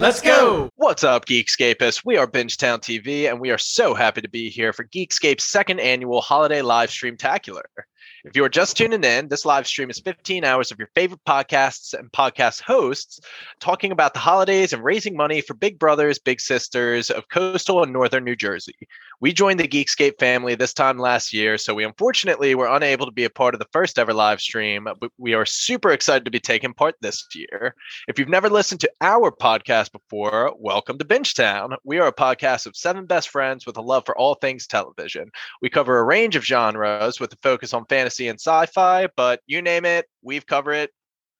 Let's go! What's up, Geekscapists? We are Bingetown TV, and we are so happy to be here for Geekscape's second annual holiday live stream tacular. If you are just tuning in, this live stream is 15 hours of your favorite podcasts and podcast hosts talking about the holidays and raising money for big brothers, big sisters of coastal and northern New Jersey. We joined the Geekscape family this time last year, so we unfortunately were unable to be a part of the first ever live stream, but we are super excited to be taking part this year. If you've never listened to our podcast before, welcome to Bingetown. We are a podcast of seven best friends with a love for all things television. We cover a range of genres with a focus on fantasy and sci-fi, but you name it, we've covered it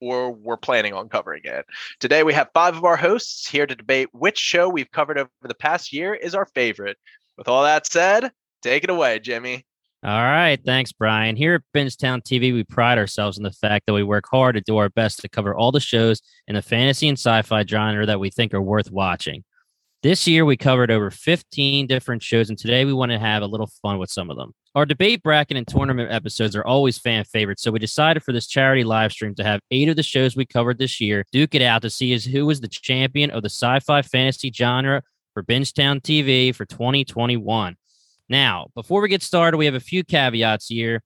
or we're planning on covering it. Today we have five of our hosts here to debate which show we've covered over the past year is our favorite. With all that said, take it away, Jimmy. All right. Thanks, Brian. Here at Bingetown TV, we pride ourselves in the fact that we work hard to do our best to cover all the shows in the fantasy and sci fi genre that we think are worth watching. This year, we covered over 15 different shows, and today we want to have a little fun with some of them. Our debate bracket and tournament episodes are always fan favorites, so we decided for this charity live stream to have eight of the shows we covered this year duke it out to see who was the champion of the sci fi fantasy genre for Bingetown TV for 2021. Now, before we get started, we have a few caveats here.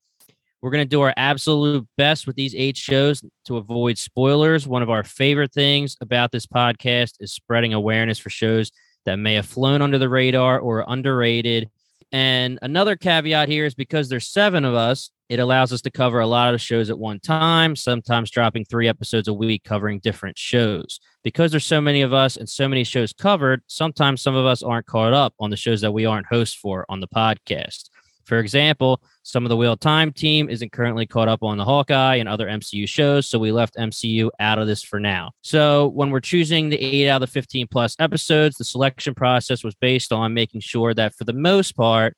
We're going to do our absolute best with these eight shows to avoid spoilers. One of our favorite things about this podcast is spreading awareness for shows that may have flown under the radar or underrated. And another caveat here is because there's seven of us, it allows us to cover a lot of shows at one time, sometimes dropping three episodes a week covering different shows. Because there's so many of us and so many shows covered, sometimes some of us aren't caught up on the shows that we aren't hosts for on the podcast. For example, some of the Wheel of Time team isn't currently caught up on the Hawkeye and other MCU shows, so we left MCU out of this for now. So when we're choosing the 8 out of the 15 plus episodes, the selection process was based on making sure that for the most part,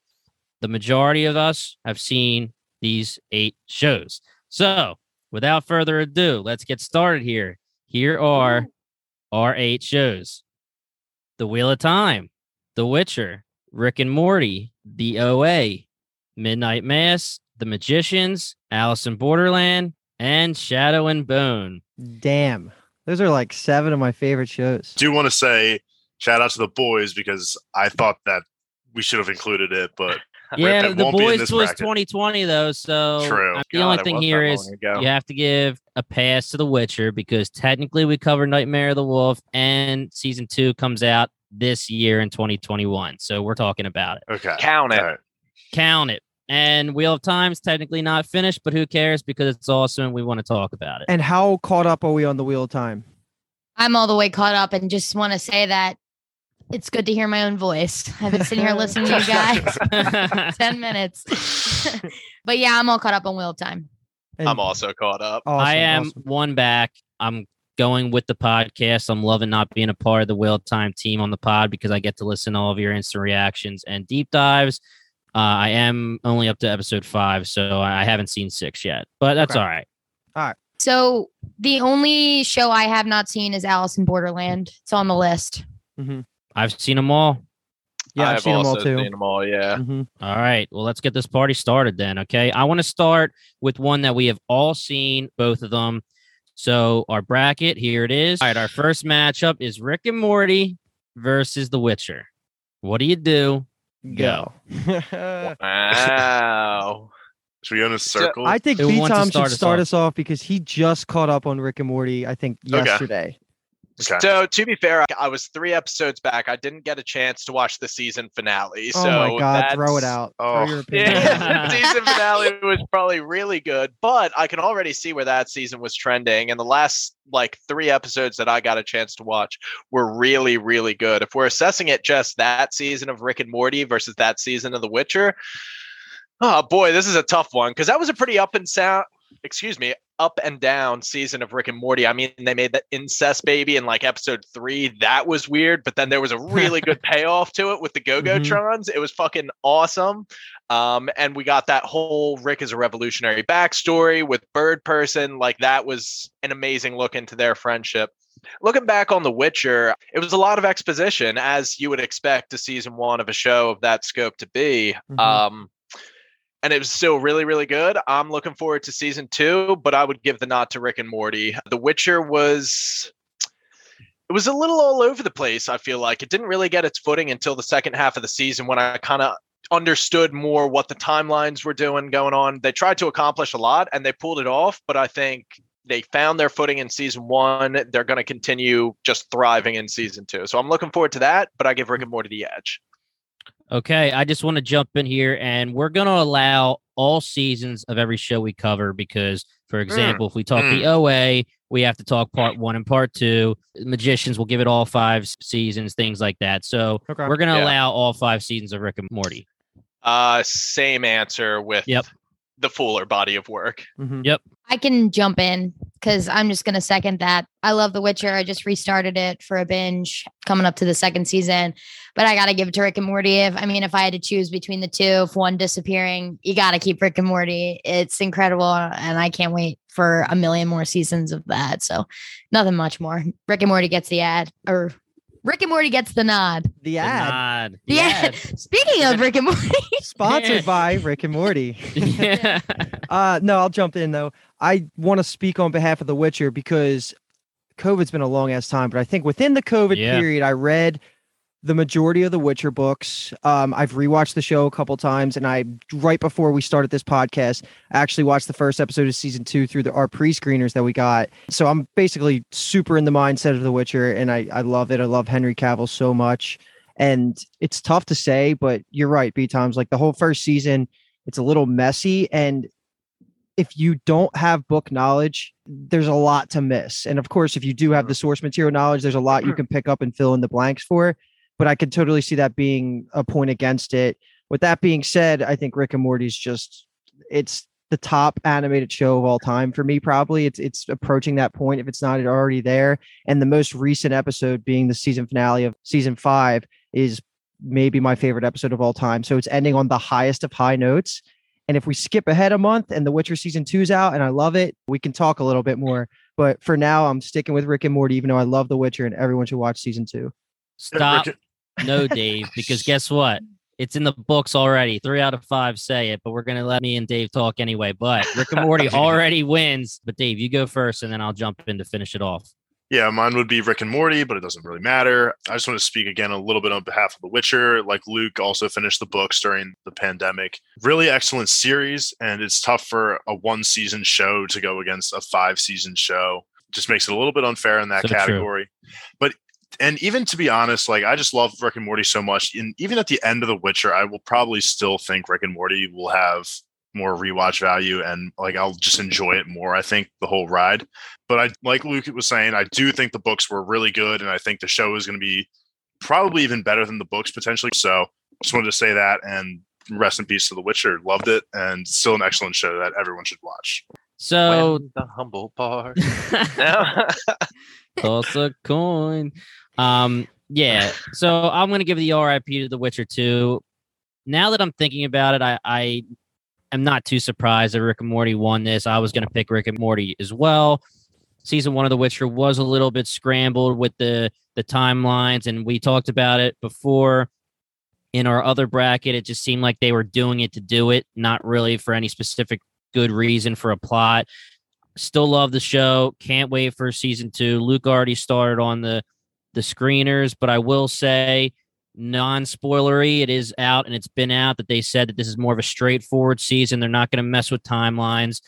the majority of us have seen these eight shows. So without further ado, let's get started here. Here are our eight shows The Wheel of Time, The Witcher, Rick and Morty, The OA, Midnight Mass, The Magicians, Alice in Borderland, and Shadow and Bone. Damn. Those are like seven of my favorite shows. do want to say shout out to the boys because I thought that we should have included it, but Yeah, it the won't be in boys was bracket. 2020 though, so True. the God, only thing was here that is long ago. you have to give a pass to The Witcher because technically we covered Nightmare of the Wolf and season two comes out this year in 2021. So we're talking about it. okay. Count it. All right. Count it. And Wheel of Time's technically not finished, but who cares because it's awesome and we want to talk about it. And how caught up are we on the Wheel of Time? I'm all the way caught up and just want to say that it's good to hear my own voice. I've been sitting here listening to you guys 10 minutes. but yeah, I'm all caught up on Wheel of Time. And I'm also caught up. awesome, I am awesome. one back. I'm going with the podcast. I'm loving not being a part of the Wheel of Time team on the pod because I get to listen to all of your instant reactions and deep dives. Uh, I am only up to episode five, so I I haven't seen six yet, but that's Okay. all right. So the only show I have not seen is Alice in Borderland. It's on the list. I've seen them all. Yeah, I've I've seen them all also too. seen them all. Yeah. Mhm. All right. Well, let's get this party started then. Okay. I want to start with one that we have all seen, both of them. So, our bracket here it is. All right. Our first matchup is Rick and Morty versus The Witcher. What do you do? Go. Wow. Should we go in a circle? I think Who B wants to Tom start should us start off? us off because he just caught up on Rick and Morty, I think, Okay. yesterday. Okay. So to be fair, I was three episodes back. I didn't get a chance to watch the season finale. oh so my god, throw it out. Oh. Throw your opinion. Yeah, season finale was probably really good, but I can already see where that season was trending. And the last like three episodes that I got a chance to watch were really, really good. If we're assessing it just that season of Rick and Morty versus that season of The Witcher, oh boy, this is a tough one because that was a pretty up and sound. Excuse me, up and down season of Rick and Morty. I mean, they made that incest baby in like episode three. That was weird, but then there was a really good payoff to it with the Go Go Trons. It was fucking awesome. Um, and we got that whole Rick is a revolutionary backstory with Bird Person. Like that was an amazing look into their friendship. Looking back on The Witcher, it was a lot of exposition, as you would expect a season one of a show of that scope to be. Mhm. Um, and it was still really, really good. I'm looking forward to season two, but I would give the nod to Rick and Morty. The Witcher was it was a little all over the place. I feel like it didn't really get its footing until the second half of the season when I kind of understood more what the timelines were doing going on. They tried to accomplish a lot and they pulled it off, but I think they found their footing in season one. They're going to continue just thriving in season two. So I'm looking forward to that, but I give Rick and Morty the edge. Okay, I just want to jump in here and we're going to allow all seasons of every show we cover because, for example, if we talk the OA, we have to talk part one and part two. Magicians will give it all five seasons, things like that. So Okay. we're going to Yeah. allow all five seasons of Rick and Morty. Uh, same answer with Yep. the Fuller body of work. Mhm. Yep. I can jump in because I'm just gonna second that. I love The Witcher. I just restarted it for a binge coming up to the second season, but I gotta give it to Rick and Morty. If I mean, if I had to choose between the two, if one disappearing, you gotta keep Rick and Morty. It's incredible, and I can't wait for a million more seasons of that. So nothing much more. Rick and Morty gets the ad, or Rick and Morty gets the nod. The ad. The ad nod. The ad. Speaking of Rick and Morty, sponsored by Rick and Morty. yeah. Uh, no, I'll jump in though. I want to speak on behalf of The Witcher because COVID's been a long ass time, but I think within the COVID Yeah. period, I read the majority of the Witcher books. Um, I've rewatched the show a couple times, and I right before we started this podcast, I actually watched the first episode of season two through the our pre-screeners that we got. So I'm basically super in the mindset of The Witcher, and I I love it. I love Henry Cavill so much, and it's tough to say, but you're right. B times like the whole first season, it's a little messy, and if you don't have book knowledge, there's a lot to miss. And of course, if you do have the source material knowledge, there's a lot you can pick up and fill in the blanks for. But I could totally see that being a point against it. With that being said, I think Rick and Morty's just it's the top animated show of all time for me, probably. It's it's approaching that point if it's not already there. And the most recent episode being the season finale of season five is maybe my favorite episode of all time. So it's ending on the highest of high notes. And if we skip ahead a month and The Witcher season two's out and I love it, we can talk a little bit more. But for now, I'm sticking with Rick and Morty, even though I love The Witcher and everyone should watch season two. Stop. No, Dave, because guess what? It's in the books already. Three out of five say it, but we're gonna let me and Dave talk anyway. But Rick and Morty already wins. But Dave, you go first, and then I'll jump in to finish it off. Yeah, mine would be Rick and Morty, but it doesn't really matter. I just want to speak again a little bit on behalf of The Witcher. Like Luke also finished the books during the pandemic. Really excellent series, and it's tough for a one season show to go against a five season show. Just makes it a little bit unfair in that So true. category. But and even to be honest, like I just love Rick and Morty so much. And even at the end of The Witcher, I will probably still think Rick and Morty will have more rewatch value and like I'll just enjoy it more. I think the whole ride. But I like Luke was saying, I do think the books were really good, and I think the show is going to be probably even better than the books potentially. So just wanted to say that and rest in peace to The Witcher. Loved it and still an excellent show that everyone should watch. So When the humble part. No. toss a coin. Um, yeah. So I'm gonna give the RIP to The Witcher 2. Now that I'm thinking about it, I, I am not too surprised that Rick and Morty won this. I was gonna pick Rick and Morty as well. Season one of The Witcher was a little bit scrambled with the the timelines, and we talked about it before in our other bracket. It just seemed like they were doing it to do it, not really for any specific good reason for a plot. Still love the show. Can't wait for season two. Luke already started on the the screeners, but I will say, non-spoilery, it is out and it's been out that they said that this is more of a straightforward season. They're not going to mess with timelines.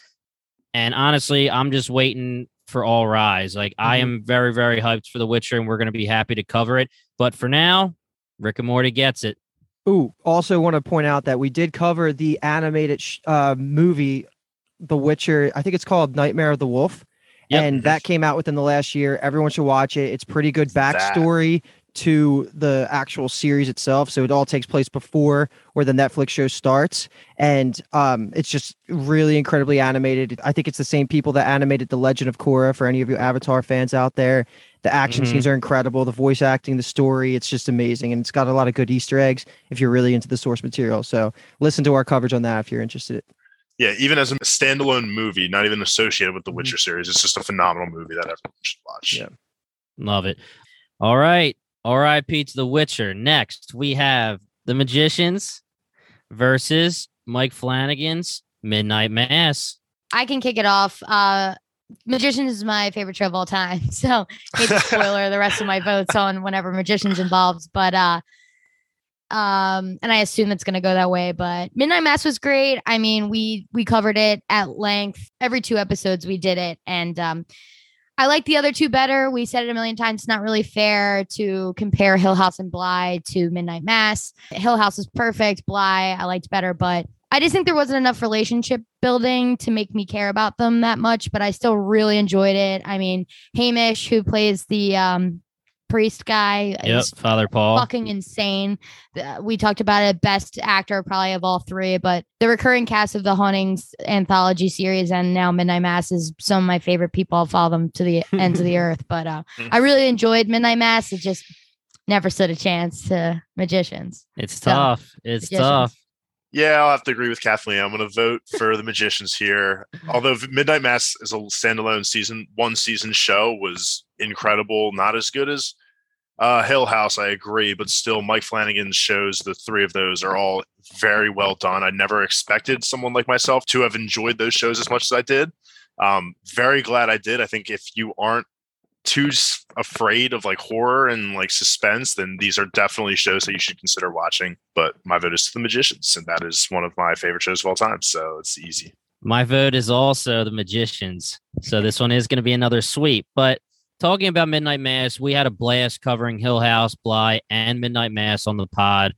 And honestly, I'm just waiting for All Rise. Like I am very, very hyped for The Witcher, and we're going to be happy to cover it. But for now, Rick and Morty gets it. Ooh, also want to point out that we did cover the animated sh- uh, movie, The Witcher. I think it's called Nightmare of the Wolf. Yep. And that came out within the last year. Everyone should watch it. It's pretty good That. backstory to the actual series itself. So it all takes place before where the Netflix show starts. And um, it's just really incredibly animated. I think it's the same people that animated The Legend of Korra for any of you Avatar fans out there. The action Mhm. scenes are incredible. The voice acting, the story, it's just amazing. And it's got a lot of good Easter eggs if you're really into the source material. So listen to our coverage on that if you're interested. Yeah, even as a standalone movie, not even associated with the Witcher series, it's just a phenomenal movie that everyone should watch. Yeah. Love it. All right. RIP to The Witcher. Next, we have The Magicians versus Mike Flanagan's Midnight Mass. I can kick it off. Uh, Magicians is my favorite show of all time. So to spoiler the rest of my votes on whenever Magicians involves, but uh um and I assume it's gonna go that way. But Midnight Mass was great. I mean, we we covered it at length. Every two episodes we did it. And um I like the other two better. We said it a million times. It's not really fair to compare Hill House and Bly to Midnight Mass. Hill House is perfect. Bly I liked better, but I just think there wasn't enough relationship building to make me care about them that much, but I still really enjoyed it. I mean, Hamish, who plays the um, priest guy, Yep, is Father Paul. fucking insane. We talked about it, best actor probably of all three, but the recurring cast of the Hauntings anthology series and now Midnight Mass is some of my favorite people. I'll follow them to the ends of the earth, but uh, I really enjoyed Midnight Mass. It just never stood a chance to Magicians. It's So, tough. It's Magicians. tough. Yeah, I'll have to agree with Kathleen. I'm going to vote for the Magicians here. Although Midnight Mass is a standalone season, one season show was incredible. Not as good as uh, Hill House, I agree, but still, Mike Flanagan's shows, the three of those, are all very well done. I never expected someone like myself to have enjoyed those shows as much as I did. Um, very glad I did. I think if you aren't too afraid of like horror and like suspense, then these are definitely shows that you should consider watching. But my vote is to The Magicians, and that is one of my favorite shows of all time. So it's easy. My vote is also the Magicians. So this one is going to be another sweep. But talking about Midnight Mass, we had a blast covering Hill House, Bly, and Midnight Mass on the pod.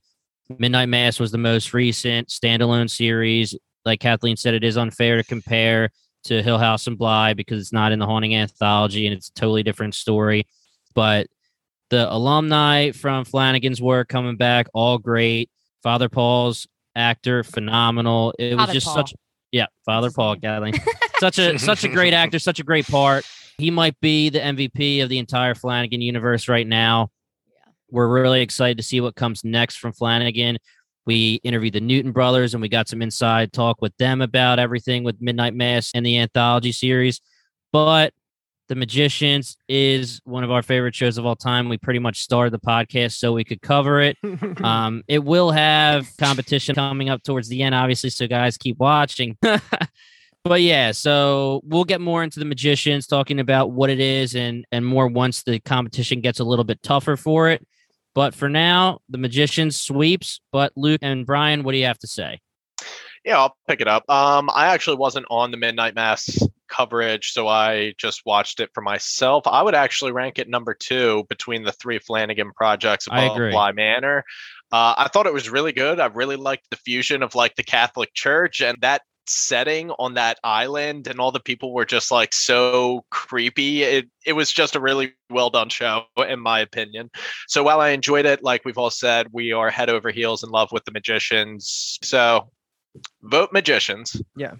Midnight Mass was the most recent standalone series. Like Kathleen said, it is unfair to compare to Hill House and Bly because it's not in the Haunting Anthology and it's a totally different story. But the alumni from Flanagan's work coming back, all great. Father Paul's actor, phenomenal. It was just Paul. such yeah, Father Paul Kathleen. such a such a great actor, such a great part. He might be the MVP of the entire Flanagan universe right now. Yeah. We're really excited to see what comes next from Flanagan. We interviewed the Newton brothers and we got some inside talk with them about everything with Midnight Mass and the anthology series. But The Magicians is one of our favorite shows of all time. We pretty much started the podcast so we could cover it. Um, it will have competition coming up towards the end, obviously. So guys, keep watching. but yeah, so we'll get more into the magicians, talking about what it is, and and more once the competition gets a little bit tougher for it. But for now, the magicians sweeps. But Luke and Brian, what do you have to say? Yeah, I'll pick it up. Um, I actually wasn't on the Midnight Mass coverage, so I just watched it for myself. I would actually rank it number two between the three Flanagan projects I above agree. Bly Manor. Uh, I thought it was really good. I really liked the fusion of like the Catholic Church and that setting on that island, and all the people were just like so creepy. It it was just a really well done show, in my opinion. So while I enjoyed it, like we've all said, we are head over heels in love with the magicians. So vote magicians. Yeah.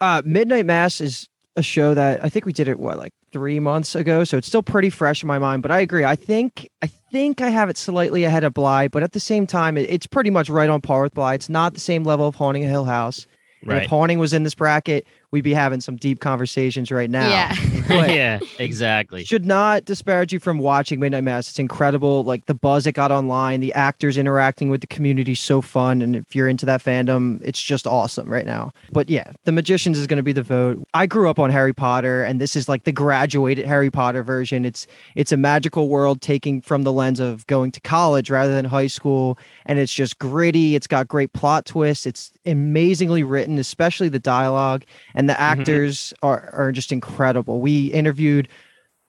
Uh, Midnight Mass is a show that I think we did it what like three months ago, so it's still pretty fresh in my mind. But I agree. I think I think I have it slightly ahead of Bly, but at the same time, it, it's pretty much right on par with Bly. It's not the same level of Haunting a Hill House. And if Haunting was in this bracket, we'd be having some deep conversations right now. Yeah. Yeah, exactly. should not disparage you from watching Midnight Mass. It's incredible. Like the buzz it got online, the actors interacting with the community, so fun. And if you're into that fandom, it's just awesome right now. But yeah, The Magicians is going to be the vote. I grew up on Harry Potter, and this is like the graduated Harry Potter version. It's it's a magical world taking from the lens of going to college rather than high school, and it's just gritty. It's got great plot twists. It's amazingly written, especially the dialogue, and the actors are are just incredible. We interviewed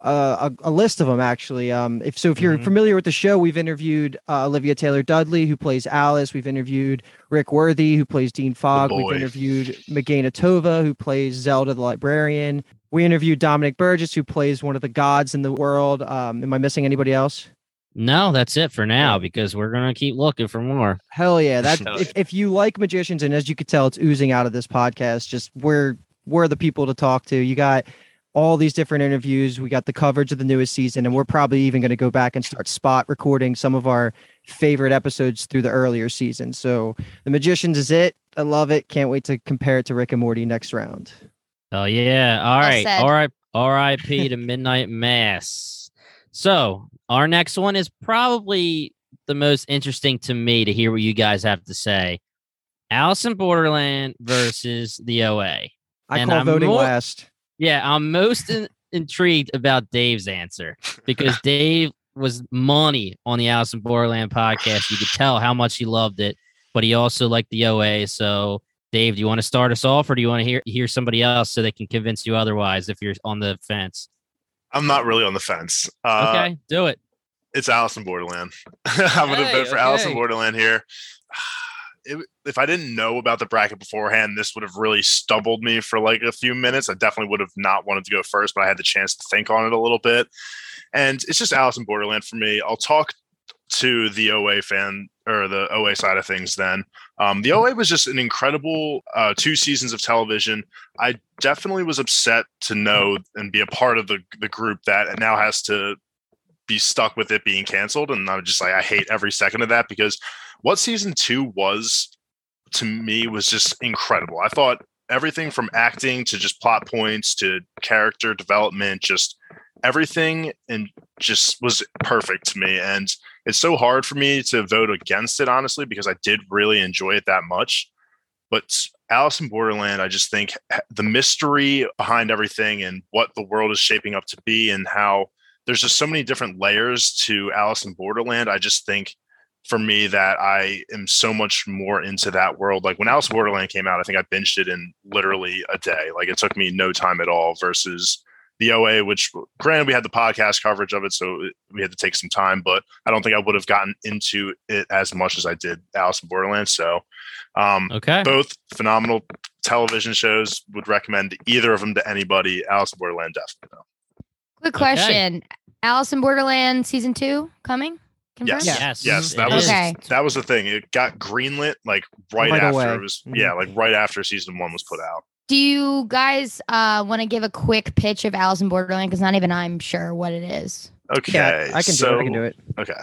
uh, a, a list of them actually. Um, if so, if you're Mhm. familiar with the show, we've interviewed uh, Olivia Taylor Dudley, who plays Alice. We've interviewed Rick Worthy, who plays Dean Fogg. We've interviewed Mageina Tovah, who plays Zelda the librarian. We interviewed Dominic Burgess, who plays one of the gods in the world. Um, am I missing anybody else? No, that's it for now because we're gonna keep looking for more. Hell yeah! That if, if you like magicians, and as you could tell, it's oozing out of this podcast. Just we're we're the people to talk to. You got all these different interviews. We got the coverage of the newest season, and we're probably even going to go back and start spot recording some of our favorite episodes through the earlier season. So the magicians is it. I love it. Can't wait to compare it to Rick and Morty next round. Oh yeah. All Well right. said. All right. R.I.P. to Midnight Mass. So our next one is probably the most interesting to me to hear what you guys have to say. Alice in Borderland versus the OA. I And call I'm voting more- last. Yeah, I'm most in, intrigued about Dave's answer because Dave was money on the Alice in Borderland podcast. You could tell how much he loved it, but he also liked the OA. So, Dave, do you want to start us off, or do you want to hear hear somebody else so they can convince you otherwise if you're on the fence? I'm not really on the fence. Uh, okay, do it. It's Alice in Borderland. I'm going to vote for Alice in. Borderland here. It, if I didn't know about the bracket beforehand, this would have really stumbled me for like a few minutes. I definitely would have not wanted to go first, but I had the chance to think on it a little bit. And it's just Alice in Borderland for me. I'll talk to the OA fan or the OA side of things then. Um, the OA was just an incredible uh, two seasons of television. I definitely was upset to know and be a part of the, the group that now has to be stuck with it being canceled. And I'm just like, I hate every second of that because what season two was to me was just incredible. I thought everything from acting to just plot points to character development, just everything and just was perfect to me. And it's so hard for me to vote against it, honestly, because I did really enjoy it that much. But Alice in Borderland, I just think eh, the mystery behind everything and what the world is shaping up to be and how there's just so many different layers to Alice in Borderland. I just think for me that I am so much more into that world. Like when Alice in Borderland came out, I think I binged it in literally a day. Like it took me no time at all versus the OA, which granted we had the podcast coverage of it, so we had to take some time, but I don't think I would have gotten into it as much as I did Alice in Borderland. So um, Okay. both phenomenal television shows. Would recommend either of them to anybody. Alice in Borderland, definitely. though. Quick Okay. question: Alice in Borderland season two coming? Confirmed? Yes. Yes. Yes, it that was. Okay. that was the thing. It got greenlit like right, Right after away. it was Mhm. yeah, like right after season one was put out. Do you guys uh, want to give a quick pitch of Alice in Borderland? Because not even I'm sure what it is. Okay, Yeah, I can so, do it. I can do it. Okay,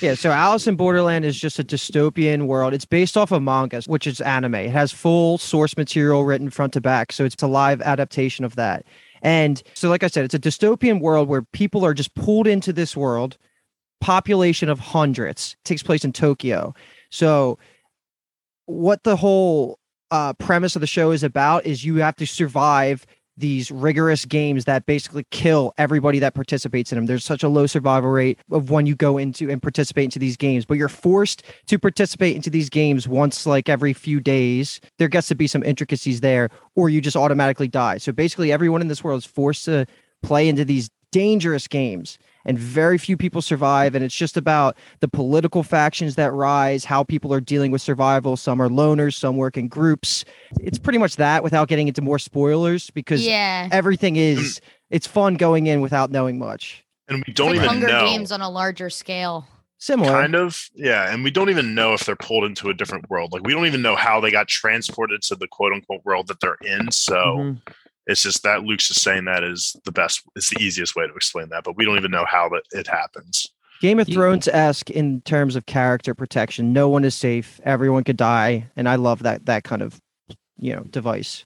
Yeah, so Alice in Borderland is just a dystopian world. It's based off of manga, which is anime. It has full source material written front to back, so it's a live adaptation of that. And so, like I said, it's a dystopian world where people are just pulled into this world. Population of hundreds takes place in Tokyo. So, what the whole uh, premise of the show is about is you have to survive these rigorous games that basically kill everybody that participates in them. There's such a low survival rate of when you go into and participate into these games, but you're forced to participate into these games once like every few days. There gets to be some intricacies there, or you just automatically die. So basically, everyone in this world is forced to play into these dangerous games and very few people survive and it's just about the political factions that rise how people are dealing with survival some are loners some work in groups it's pretty much that without getting into more spoilers because Yeah, everything is it's fun going in without knowing much and we don't like even Hunger know. Games on a larger scale. similar Kind of, yeah, and we don't even know if they're pulled into a different world. Like we don't even know how they got transported to the quote unquote world that they're in. So Mhm. It's just that Luke's just saying that is the best, it's the easiest way to explain that, but we don't even know how that it happens. game of thrones esque in terms of character protection no one is safe everyone could die and i love that that kind of you know device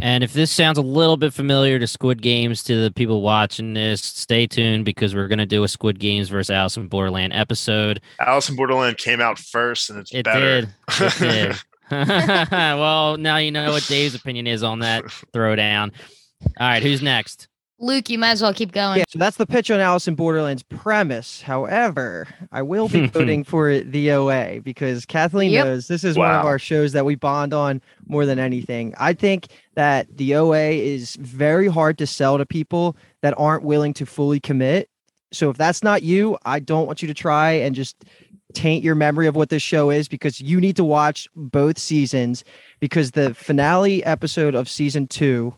And if this sounds a little bit familiar to Squid Games to the people watching this, stay tuned because we're going to do a Squid Games versus Alice in Borderland episode. Alice in Borderland came out first, and it's It better. did. It did. well, now you know what Dave's opinion is on that throwdown. All right, who's next? Luke, you might as well keep going. Yeah, so that's the pitch on Alice in Borderland's premise. However, I will be voting for the OA because Kathleen Yep. knows this is one of our shows that we bond on more than anything. I think that the OA is very hard to sell to people that aren't willing to fully commit. So if that's not you, I don't want you to try and just taint your memory of what this show is because you need to watch both seasons because the finale episode of season 2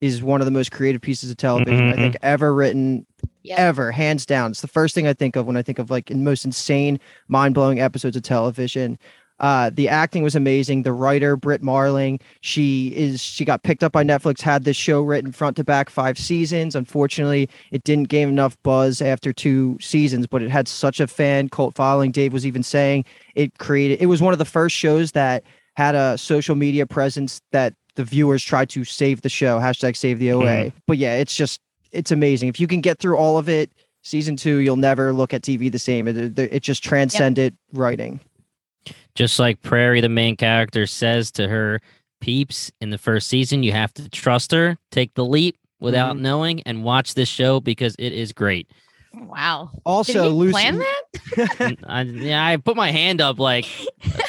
is one of the most creative pieces of mm-hmm, television I think mm-hmm. ever written Yep. ever hands down. It's the first thing i think of when i think of like in most insane mind-blowing episodes of television uh, the acting was amazing. The writer britt marling she is she got picked up by netflix had this show written front to back five seasons. Unfortunately it didn't gain enough buzz after two seasons but it had such a fan cult following dave was even saying. It created it was one of the first shows that had a social media presence that the viewers tried to save the show hashtag save the oa but yeah it's just it's amazing. If you can get through all of it season two you'll never look at tv the same. It, it, it just transcended writing Just like Prairie, the main character, says to her peeps in the first season. You have to trust her, take the leap without Mhm. knowing, and watch this show because it is great. Wow. Also, he Lucy. plan that? I, yeah, I put my hand up like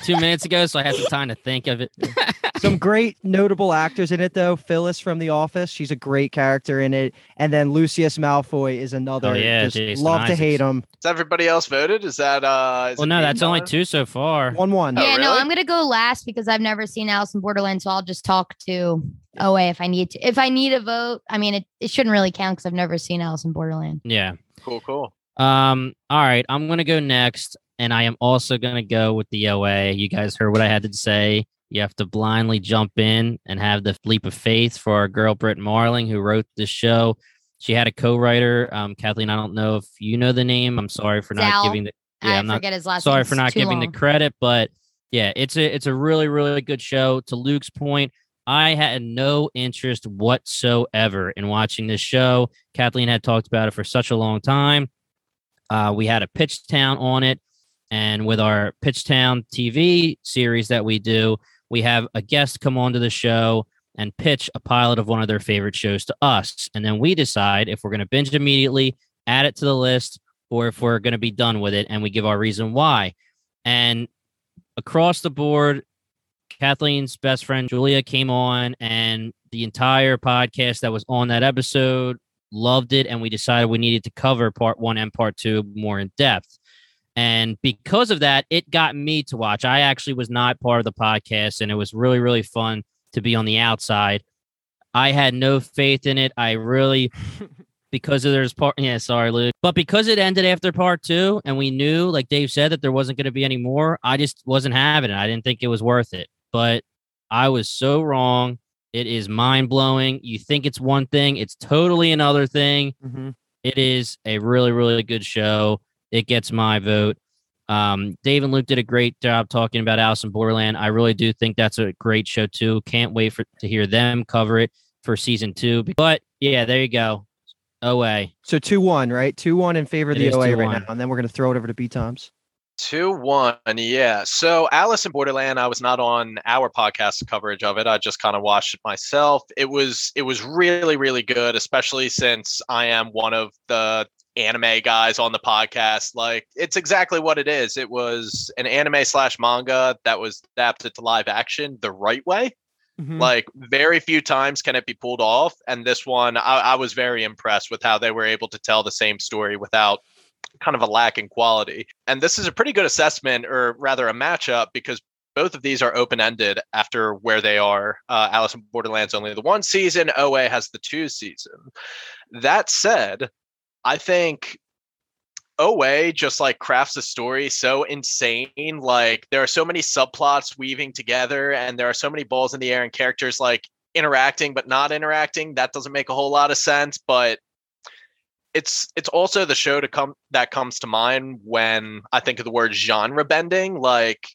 two minutes ago, so I had some time to think of it. Some great notable actors in it, though. Phyllis from The Office, she's a great character in it, and then Lucius Malfoy is another. Oh, yeah, just Jason love to hate him. Is everybody else voted? Is that uh? Is well, no, that's only two so far. One one. Oh, yeah, no. I'm gonna go last because I've never seen Alice in Borderland, so I'll just talk to OA if I need to. If I need a vote, I mean, it, it shouldn't really count because I've never seen Alice in Borderland. Yeah. Cool, cool. Um. All right, I'm gonna go next, and I am also gonna go with the OA. You guys heard what I had to say. You have to blindly jump in and have the leap of faith for our girl Britt Marling, who wrote this show. She had a co-writer, um, Kathleen. I don't know if you know the name. I'm sorry for not Zal. giving the. Yeah, I I'm not his last sorry for not giving the credit, but yeah, it's a it's a really really good show. To Luke's point, I had no interest whatsoever in watching this show. Kathleen had talked about it for such a long time. Uh, we had a pitch town on it, and with our pitch town TV series that we do, we have a guest come onto the show and pitch a pilot of one of their favorite shows to us, and then we decide if we're going to binge it immediately, add it to the list, or if we're going to be done with it, and we give our reason why. And across the board, Kathleen's best friend Julia came on, and the entire podcast that was on that episode loved it. And we decided we needed to cover part one and part two more in depth. And because of that, it got me to watch. I actually was not part of the podcast, and it was really, really fun to be on the outside. I had no faith in it. I really because of there's part yeah sorry luke but because it ended after part two and we knew like dave said that there wasn't going to be any more i just wasn't having it i didn't think it was worth it but i was so wrong it is mind-blowing you think it's one thing it's totally another thing Mhm. it is a really really good show it gets my vote um, dave and luke did a great job talking about alice in borderland i really do think that's a great show too can't wait for to hear them cover it for season two but yeah there you go oa So two one, right? Two one in favor of It the is OA right 2-1. now, and then we're gonna throw it over to B Toms. Two one, yeah. So Alice in Borderland, I was not on our podcast coverage of it. I just kind of watched it myself. It was it was really really good, especially since I am one of the anime guys on the podcast. Like it's exactly what it is. It was an anime slash manga that was adapted to live action the right way. Mhm. Like very few times can it be pulled off, and this one I, I was very impressed with how they were able to tell the same story without kind of a lack in quality. And this is a pretty good assessment, or rather a matchup, because both of these are open ended after where they are. Uh, Alice in Borderlands only the one season, OA has the two season. That said, I think OA just like crafts a story so insane. Like there are so many subplots weaving together, and there are so many balls in the air and characters like interacting but not interacting. That doesn't make a whole lot of sense, but it's it's also the show to come that comes to mind when I think of the word genre bending. Like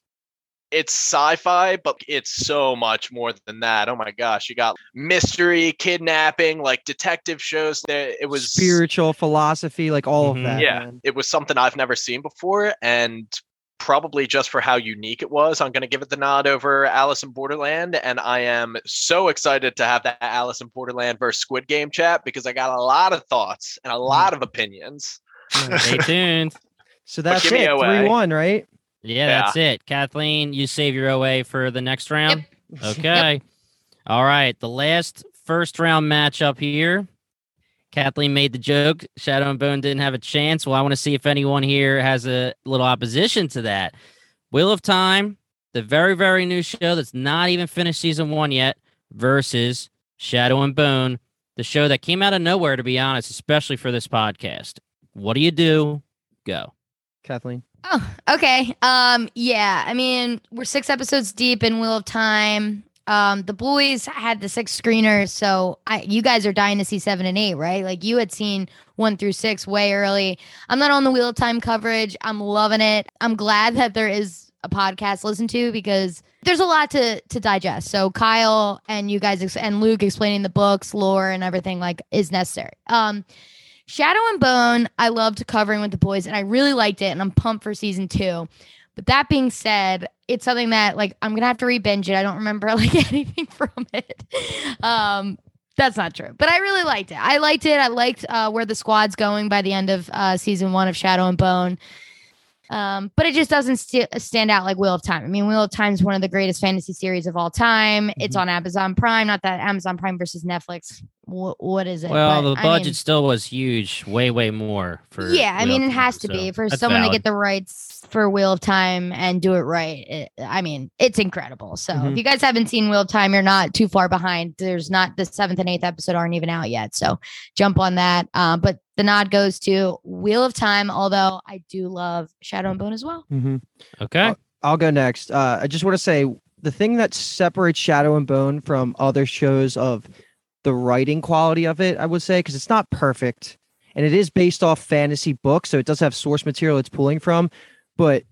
it's sci-fi, but it's so much more than that. Oh my gosh, you got mystery, kidnapping, like detective shows. There, it was spiritual philosophy, like all Mhm. of that. yeah, man. it was something I've never seen before, and probably just for how unique it was, I'm going to give it the nod over Alice in Borderland. And I am so excited to have that Alice in Borderland versus Squid Game chat because I got a lot of thoughts and a lot of opinions. Stay tuned. So that's give me it. OA. Three one, right? Yeah, Yeah. that's it. Kathleen, you save your OA for the next round. Okay. All right. The last first round matchup here. Kathleen made the joke. Shadow and Bone didn't have a chance. Well, I want to see if anyone here has a little opposition to that. Wheel of Time, the very, very new show that's not even finished season one yet, versus Shadow and Bone, the show that came out of nowhere, to be honest, especially for this podcast. What do you do? Go. Kathleen. Oh, okay. Um, yeah. I mean, we're six episodes deep in Wheel of Time. Um, the boys had the six screeners, so I you guys are dying to see seven and eight, right? Like you had seen one through six way early. I'm not on the Wheel of Time coverage. I'm loving it. I'm glad that there is a podcast to listen to because there's a lot to to digest. So Kyle and you guys ex- and Luke explaining the books, lore, and everything like is necessary. Um, Shadow and Bone, I loved covering with the boys, and I really liked it, and I'm pumped for season two. But that being said, it's something that like I'm gonna have to re-binge it. I don't remember like anything from it. Um, that's not true, but I really liked it. I liked it. I liked uh, where the squad's going by the end of uh, season one of Shadow and Bone. Um, but it just doesn't st- stand out like Wheel of Time. I mean, Wheel of Time is one of the greatest fantasy series of all time. Mm-hmm. It's on Amazon Prime. Not that Amazon Prime versus Netflix. W- what is it? Well, but, the budget I mean, still was huge, way, way more for. Yeah, Wheel I mean, it has to so be for someone valid. to get the rights for Wheel of Time and do it right. It, I mean, it's incredible. So mm-hmm. if you guys haven't seen Wheel of Time, you're not too far behind. There's not the seventh and eighth episode aren't even out yet. So jump on that. Uh, but the nod goes to Wheel of Time, although I do love Shadow and Bone as well. Mm-hmm. Okay. I'll, I'll, go next. Uh, I just want to say the thing that separates Shadow and Bone from other shows of the writing quality of it, I would say, because it's not perfect and it is based off fantasy books. So it does have source material it's pulling from. But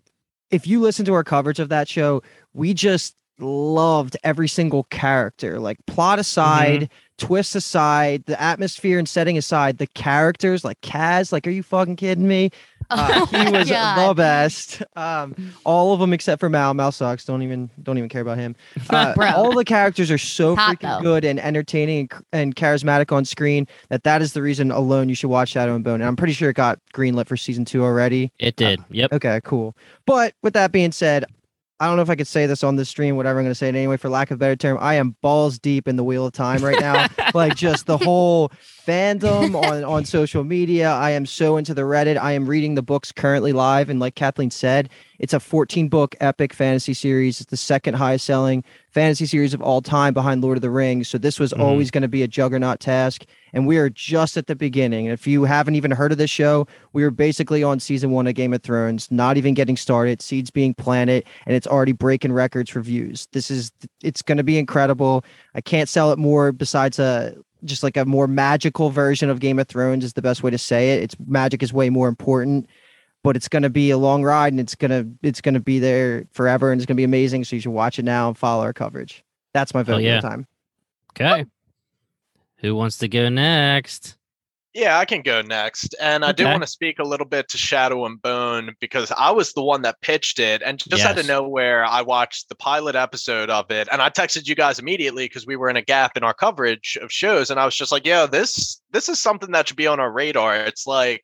if you listen to our coverage of that show, we just loved every single character. Like plot aside, mm-hmm twists aside, the atmosphere and setting aside, the characters like Kaz, like, are you fucking kidding me? Uh, he was God. the best. Um, all of them except for Mal. Mal sucks. Don't even don't even care about him. Uh, all the characters are so Hot, freaking though. good and entertaining and, and, charismatic on screen that that is the reason alone you should watch Shadow and Bone. And I'm pretty sure it got greenlit for season two already. It did. Uh, yep. Okay. Cool. But with that being said, I don't know if I could say this on the stream, whatever I'm going to say it anyway, for lack of a better term. I am balls deep in the wheel of time right now. like just the whole fandom on, on social media. I am so into the Reddit. I am reading the books currently live. And like Kathleen said, it's a 14 book epic fantasy series. It's the second highest selling fantasy series of all time behind Lord of the Rings. So this was mm-hmm. always going to be a juggernaut task. And we are just at the beginning. And if you haven't even heard of this show, we are basically on season one of Game of Thrones, not even getting started, seeds being planted, and it's already breaking records for views. This is, it's going to be incredible. I can't sell it more besides a, just like a more magical version of Game of Thrones is the best way to say it. It's magic is way more important but it's going to be a long ride and it's going to it's going to be there forever and it's going to be amazing so you should watch it now and follow our coverage that's my vote yeah. time okay who wants to go next yeah, I can go next. And I do want to speak a little bit to Shadow and Bone because I was the one that pitched it. And just yes. out of nowhere, I watched the pilot episode of it. And I texted you guys immediately because we were in a gap in our coverage of shows. And I was just like, yeah, this this is something that should be on our radar. It's like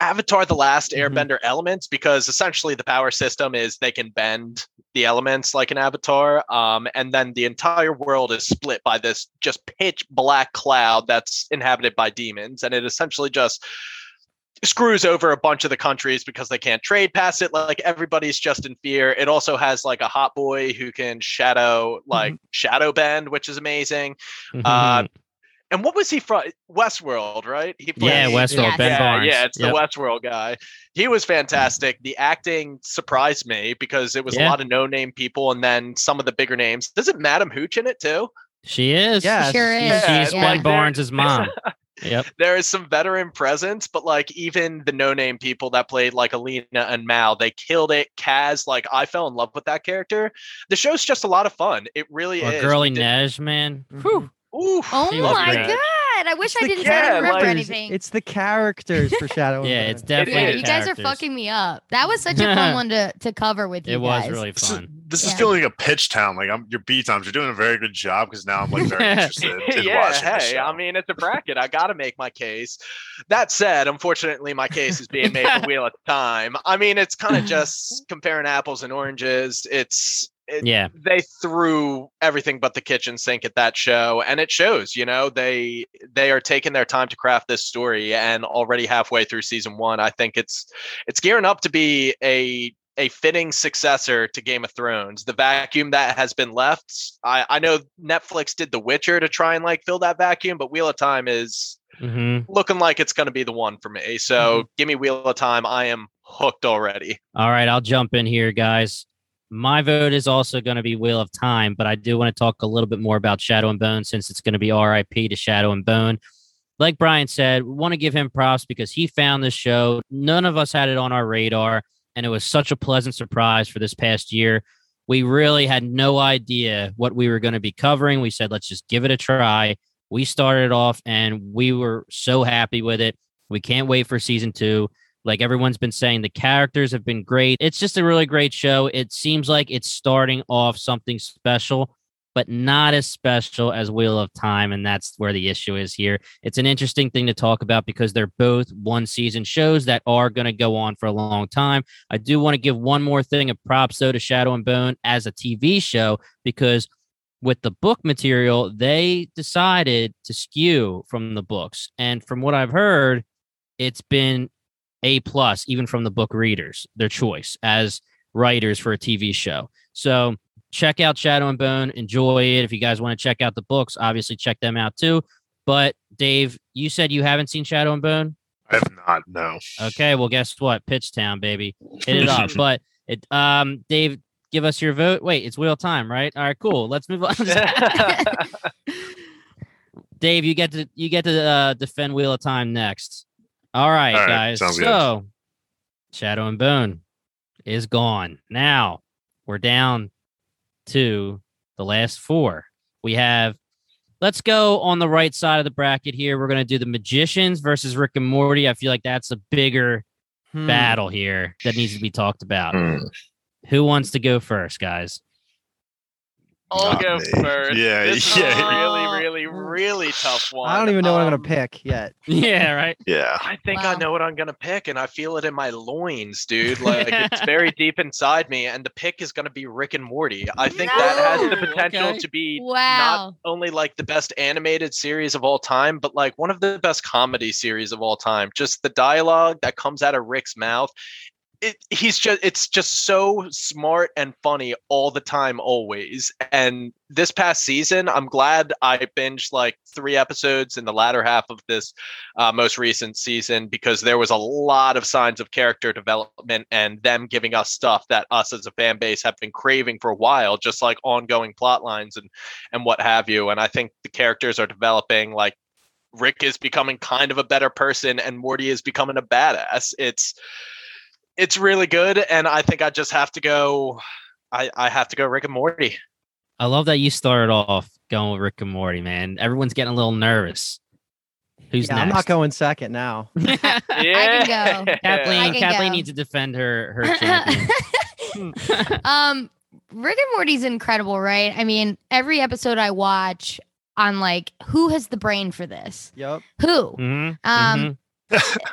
Avatar the Last mm-hmm. Airbender mm-hmm. elements because essentially the power system is they can bend the elements like an avatar. Um, and then the entire world is split by this just pitch black cloud that's inhabited by demons. And it essentially just screws over a bunch of the countries because they can't trade past it. Like everybody's just in fear. It also has like a hot boy who can shadow, like mm-hmm. shadow bend, which is amazing. Mm-hmm. Uh, and what was he from? Westworld, right? He played, yeah, Westworld. Ben yeah, Barnes. Yeah, it's yep. the Westworld guy. He was mm-hmm. fantastic. The acting surprised me because it was yeah. a lot of no-name people, and then some of the bigger names. Doesn't Madam Hooch in it too? She is. Yeah, sure is. She's yeah. Ben Barnes' mom. Yep. There is some veteran presence, but like even the no-name people that played like Alina and Mal, they killed it. Kaz, like I fell in love with that character. The show's just a lot of fun. It really or is. Girly Nej, man. Whew. Mm-hmm. Ooh, oh my great. god! I wish it's I didn't say rip or anything. It's the characters for Shadow. yeah, it's definitely. Yeah, you guys are fucking me up. That was such a fun one to, to cover with you. It guys. was really fun. This is, this yeah. is feeling like a pitch town. Like I'm your B times. You're doing a very good job because now I'm like very interested in yeah, watching. Hey, I mean it's a bracket. I got to make my case. That said, unfortunately, my case is being made for Wheel of Time. I mean, it's kind of just comparing apples and oranges. It's it, yeah they threw everything but the kitchen sink at that show and it shows you know they they are taking their time to craft this story and already halfway through season one i think it's it's gearing up to be a a fitting successor to Game of Thrones. The vacuum that has been left. I, I know Netflix did The Witcher to try and like fill that vacuum, but Wheel of Time is mm-hmm. looking like it's going to be the one for me. So mm-hmm. give me Wheel of Time. I am hooked already. All right, I'll jump in here, guys. My vote is also going to be Wheel of Time, but I do want to talk a little bit more about Shadow and Bone since it's going to be RIP to Shadow and Bone. Like Brian said, we want to give him props because he found this show. None of us had it on our radar, and it was such a pleasant surprise for this past year. We really had no idea what we were going to be covering. We said, let's just give it a try. We started off and we were so happy with it. We can't wait for season two. Like everyone's been saying, the characters have been great. It's just a really great show. It seems like it's starting off something special, but not as special as Wheel of Time. And that's where the issue is here. It's an interesting thing to talk about because they're both one season shows that are going to go on for a long time. I do want to give one more thing of props, though, to Shadow and Bone as a TV show because with the book material, they decided to skew from the books. And from what I've heard, it's been a plus, even from the book readers, their choice as writers for a TV show. So check out Shadow and Bone, enjoy it. If you guys want to check out the books, obviously check them out too. But Dave, you said you haven't seen Shadow and Bone. I have not. No. Okay, well, guess what? Bingetown, baby, hit it up. but it, um, Dave, give us your vote. Wait, it's wheel time, right? All right, cool. Let's move on. Dave, you get to you get to uh, defend wheel of time next. All right, All right, guys. sounds good. So, Shadow and Bone is gone. Now we're down to the last four. We have. Let's go on the right side of the bracket here. We're going to do the Magicians versus Rick and Morty. I feel like that's a bigger Hmm. battle here that needs to be talked about. Hmm. Who wants to go first, guys? I'll Not go me. first. Yeah, this yeah. is a really, really, really tough one. I don't even know what I'm Um, gonna pick yet. Yeah, right. Yeah. I think I know what I'm gonna pick, and I feel it in my loins, dude. Like it's very deep inside me, and the pick is gonna be Rick and Morty. I think that has the potential Okay. to be not only like the best animated series of all time, but like one of the best comedy series of all time. Just the dialogue that comes out of Rick's mouth. It, he's just it's just so smart and funny all the time always and this past season i'm glad i binged like three episodes in the latter half of this uh, most recent season because there was a lot of signs of character development and them giving us stuff that us as a fan base have been craving for a while just like ongoing plot lines and and what have you. And I think the characters are developing like Rick is becoming kind of a better person and Morty is becoming a badass. It's it's really good. And I think I just have to go I, I have to go Rick and Morty. I love that you started off going with Rick and Morty, man. Everyone's getting a little nervous. Who's Yeah, next? I'm not going second now. I can go. Kathleen, I can Kathleen go. needs to defend her her um, Rick and Morty's incredible, right? I mean, every episode I watch, I'm like, who has the brain for this? Yep. Who? Mhm, Um, mhm.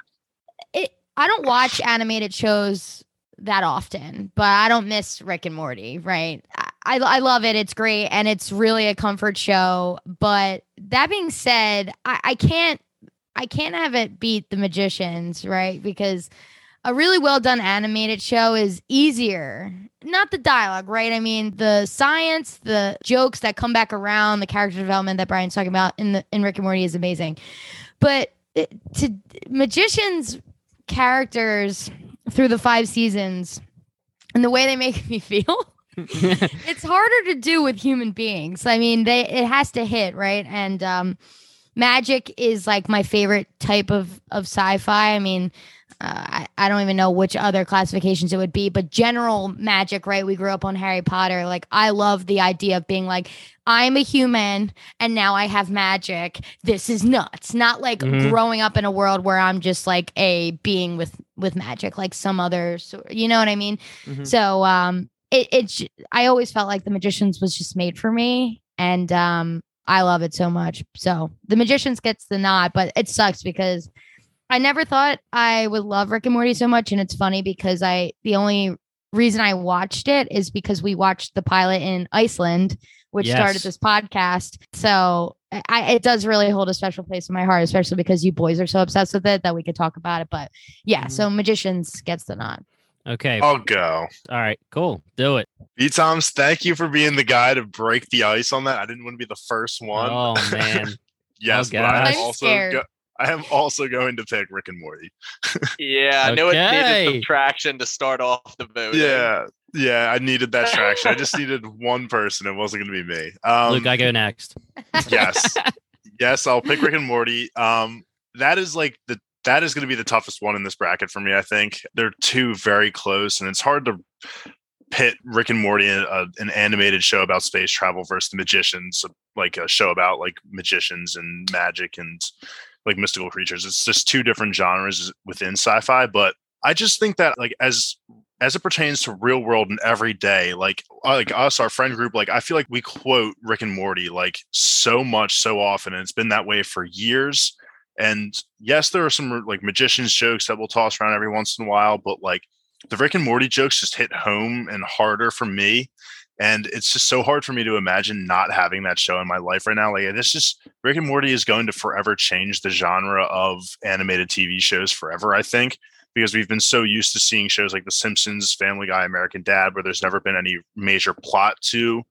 I don't watch animated shows that often, but I don't miss Rick and Morty, right? I, I, I love it. It's great and it's really a comfort show. But that being said, I, I can't I can't have it beat the magicians, right? Because a really well done animated show is easier. Not the dialogue, right? I mean, the science, the jokes that come back around, the character development that Brian's talking about in the in Rick and Morty is amazing. But it, to magicians characters through the five seasons and the way they make me feel it's harder to do with human beings. I mean they it has to hit right? And um magic is like my favorite type of of sci-fi. I mean uh, I, I don't even know which other classifications it would be but general magic right? We grew up on harry potter. Like i love the idea of being like i'm a human and now i have magic. This is nuts. Not like Mhm. growing up in a world where i'm just like a being with with magic like some others you know what i mean? Mhm. so um it it's i always felt like the magicians was just made for me and um i love it so much. So the magicians gets the nod but it sucks because i never thought i would love rick and morty so much and it's funny because i the only reason i watched it is because we watched the pilot in iceland which started this podcast so I, it does really hold a special place in my heart especially because you boys are so obsessed with it that we could talk about it but yeah Mhm. so magicians gets the nod okay. I'll go. All right. Cool. Do it. B Toms, thank you for being the guy to break the ice on that. I didn't want to be the first one. Oh man. yes, oh, but I am. I'm also scared. go- I am also going to pick Rick and Morty. Yeah, I knew it needed some traction to start off the vote. Yeah, yeah, I needed that traction. I just needed one person. It wasn't going to be me. Um, Luke, I go next. yes, yes, I'll pick Rick and Morty. Um, that is like the that is going to be the toughest one in this bracket for me. I think they're two very close, and it's hard to pit Rick and Morty, in a, an animated show about space travel, versus the Magicians, like a show about like magicians and magic and like mystical creatures. It's just two different genres within sci-fi, but I just think that like as as it pertains to real world and everyday, like uh, like us, our friend group, like I feel like we quote Rick and Morty like so much, so often, and it's been that way for years. And yes, there are some like magicians jokes that we'll toss around every once in a while, but like the Rick and Morty jokes just hit home and harder for me. And it's just so hard for me to imagine not having that show in my life right now. Like this just Rick and Morty is going to forever change the genre of animated TV shows forever, I think, because we've been so used to seeing shows like The Simpsons, Family Guy, American Dad, where there's never been any major plot to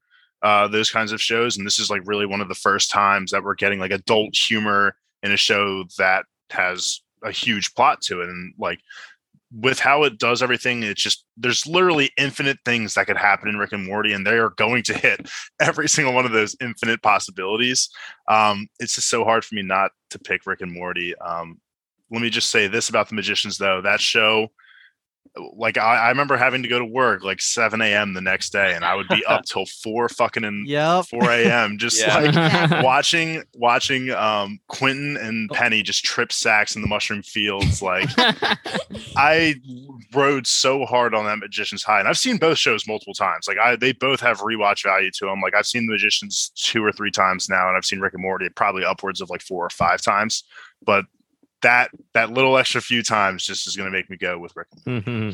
uh, those kinds of shows. And this is like really one of the first times that we're getting like adult humor in a show that has a huge plot to it. And like with how it does everything, it's just there's literally infinite things that could happen in Rick and Morty, and they are going to hit every single one of those infinite possibilities. Um, it's just so hard for me not to pick Rick and Morty. Um, let me just say this about the magicians, though. That show like I, I, remember having to go to work like 7 a.m. the next day, and I would be up till four fucking and yep. 4 a.m. just like watching watching um Quentin and oh. Penny just trip sacks in the mushroom fields. Like I rode so hard on that Magician's High, and I've seen both shows multiple times. Like I they both have rewatch value to them. Like I've seen the Magicians two or three times now, and I've seen Rick and Morty probably upwards of like four or five times. But that that little extra few times just is going to make me go with Rick. Mm-hmm.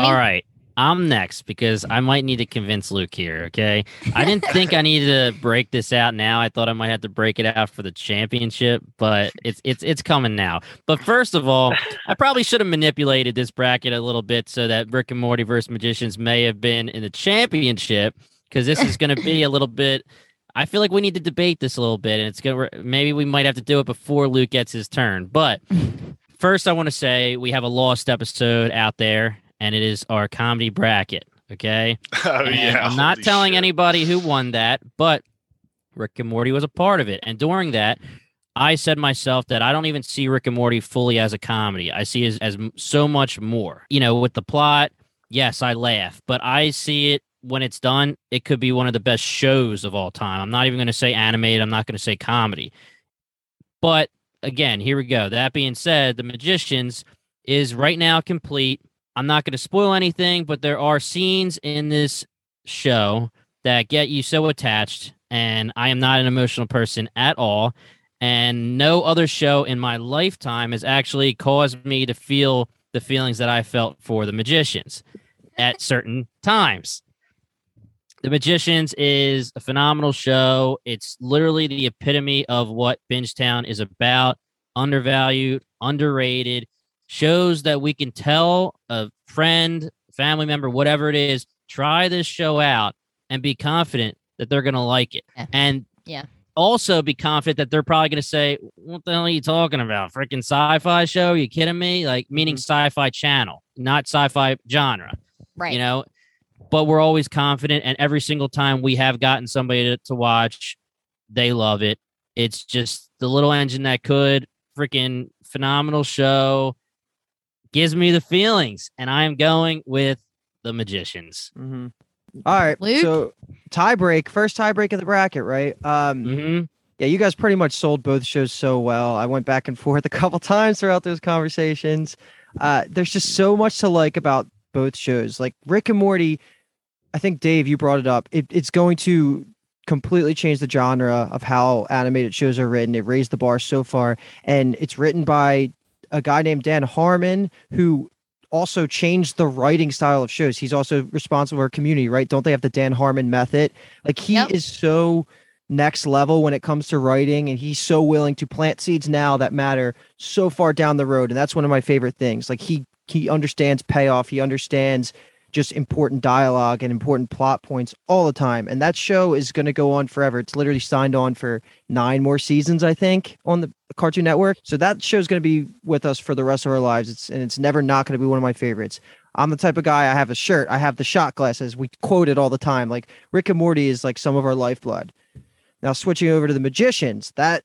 All right. I'm next because I might need to convince Luke here. Okay. I didn't think I needed to break this out now. I thought I might have to break it out for the championship, but it's it's it's coming now. But first of all, I probably should have manipulated this bracket a little bit so that Rick and Morty versus Magicians may have been in the championship because this is going to be a little bit I feel like we need to debate this a little bit, and it's gonna maybe we might have to do it before Luke gets his turn. But first, I want to say we have a lost episode out there, and it is our comedy bracket. Okay. Oh and yeah. I'm not telling shit. anybody who won that, but Rick and Morty was a part of it, and during that. I said myself that I don't even see Rick and Morty fully as a comedy. I see it as, as so much more. You know, with the plot, yes, I laugh, but I see it when it's done, it could be one of the best shows of all time. I'm not even going to say animated. I'm not going to say comedy. But again, here we go. That being said, The Magicians is right now complete. I'm not going to spoil anything, but there are scenes in this show that get you so attached. And I am not an emotional person at all. And no other show in my lifetime has actually caused me to feel the feelings that I felt for The Magicians at certain times. The Magicians is a phenomenal show. It's literally the epitome of what Bingetown is about undervalued, underrated, shows that we can tell a friend, family member, whatever it is, try this show out and be confident that they're going to like it. Yeah. And yeah. Also, be confident that they're probably going to say, "What the hell are you talking about? Freaking sci-fi show? Are you kidding me?" Like meaning mm-hmm. sci-fi channel, not sci-fi genre. Right. You know, but we're always confident. And every single time we have gotten somebody to, to watch, they love it. It's just the little engine that could. Freaking phenomenal show. Gives me the feelings. And I am going with the magicians. Mm-hmm. All right. Luke? So tie break, first tie break of the bracket, right? Um mm-hmm. yeah, you guys pretty much sold both shows so well. I went back and forth a couple times throughout those conversations. Uh, there's just so much to like about both shows. Like Rick and Morty I think Dave, you brought it up. It, it's going to completely change the genre of how animated shows are written. It raised the bar so far, and it's written by a guy named Dan Harmon who also changed the writing style of shows. He's also responsible for community, right? Don't they have the Dan Harmon method? Like he yep. is so next level when it comes to writing and he's so willing to plant seeds now that matter so far down the road and that's one of my favorite things. Like he he understands payoff, he understands just important dialogue and important plot points all the time. And that show is going to go on forever. It's literally signed on for nine more seasons, I think, on the Cartoon Network. So that show is going to be with us for the rest of our lives. It's and it's never not going to be one of my favorites. I'm the type of guy. I have a shirt. I have the shot glasses. We quote it all the time. Like Rick and Morty is like some of our lifeblood. Now switching over to the Magicians, that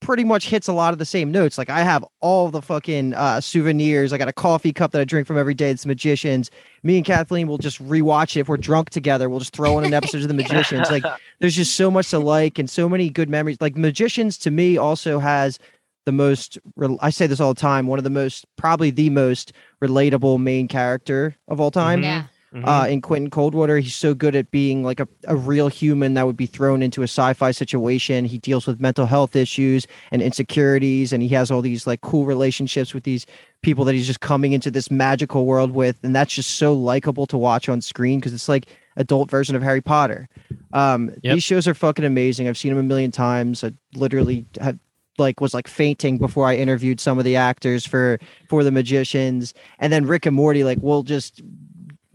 pretty much hits a lot of the same notes. Like I have all the fucking uh, souvenirs. I got a coffee cup that I drink from every day. It's Magicians. Me and Kathleen will just rewatch it if we're drunk together. We'll just throw in an episode of the Magicians. Like there's just so much to like and so many good memories. Like Magicians to me also has the most. I say this all the time. One of the most, probably the most relatable main character of all time Mhm. Yeah. uh, in Quentin Coldwater. He's so good at being like a, a real human that would be thrown into a sci-fi situation. He deals with mental health issues and insecurities, and he has all these like cool relationships with these people that he's just coming into this magical world with, and that's just so likable to watch on screen because it's like adult version of Harry Potter. Um, Yep. These shows are fucking amazing. I've seen them a million times. I literally had like was like fainting before I interviewed some of the actors for for the magicians and then Rick and Morty like we'll just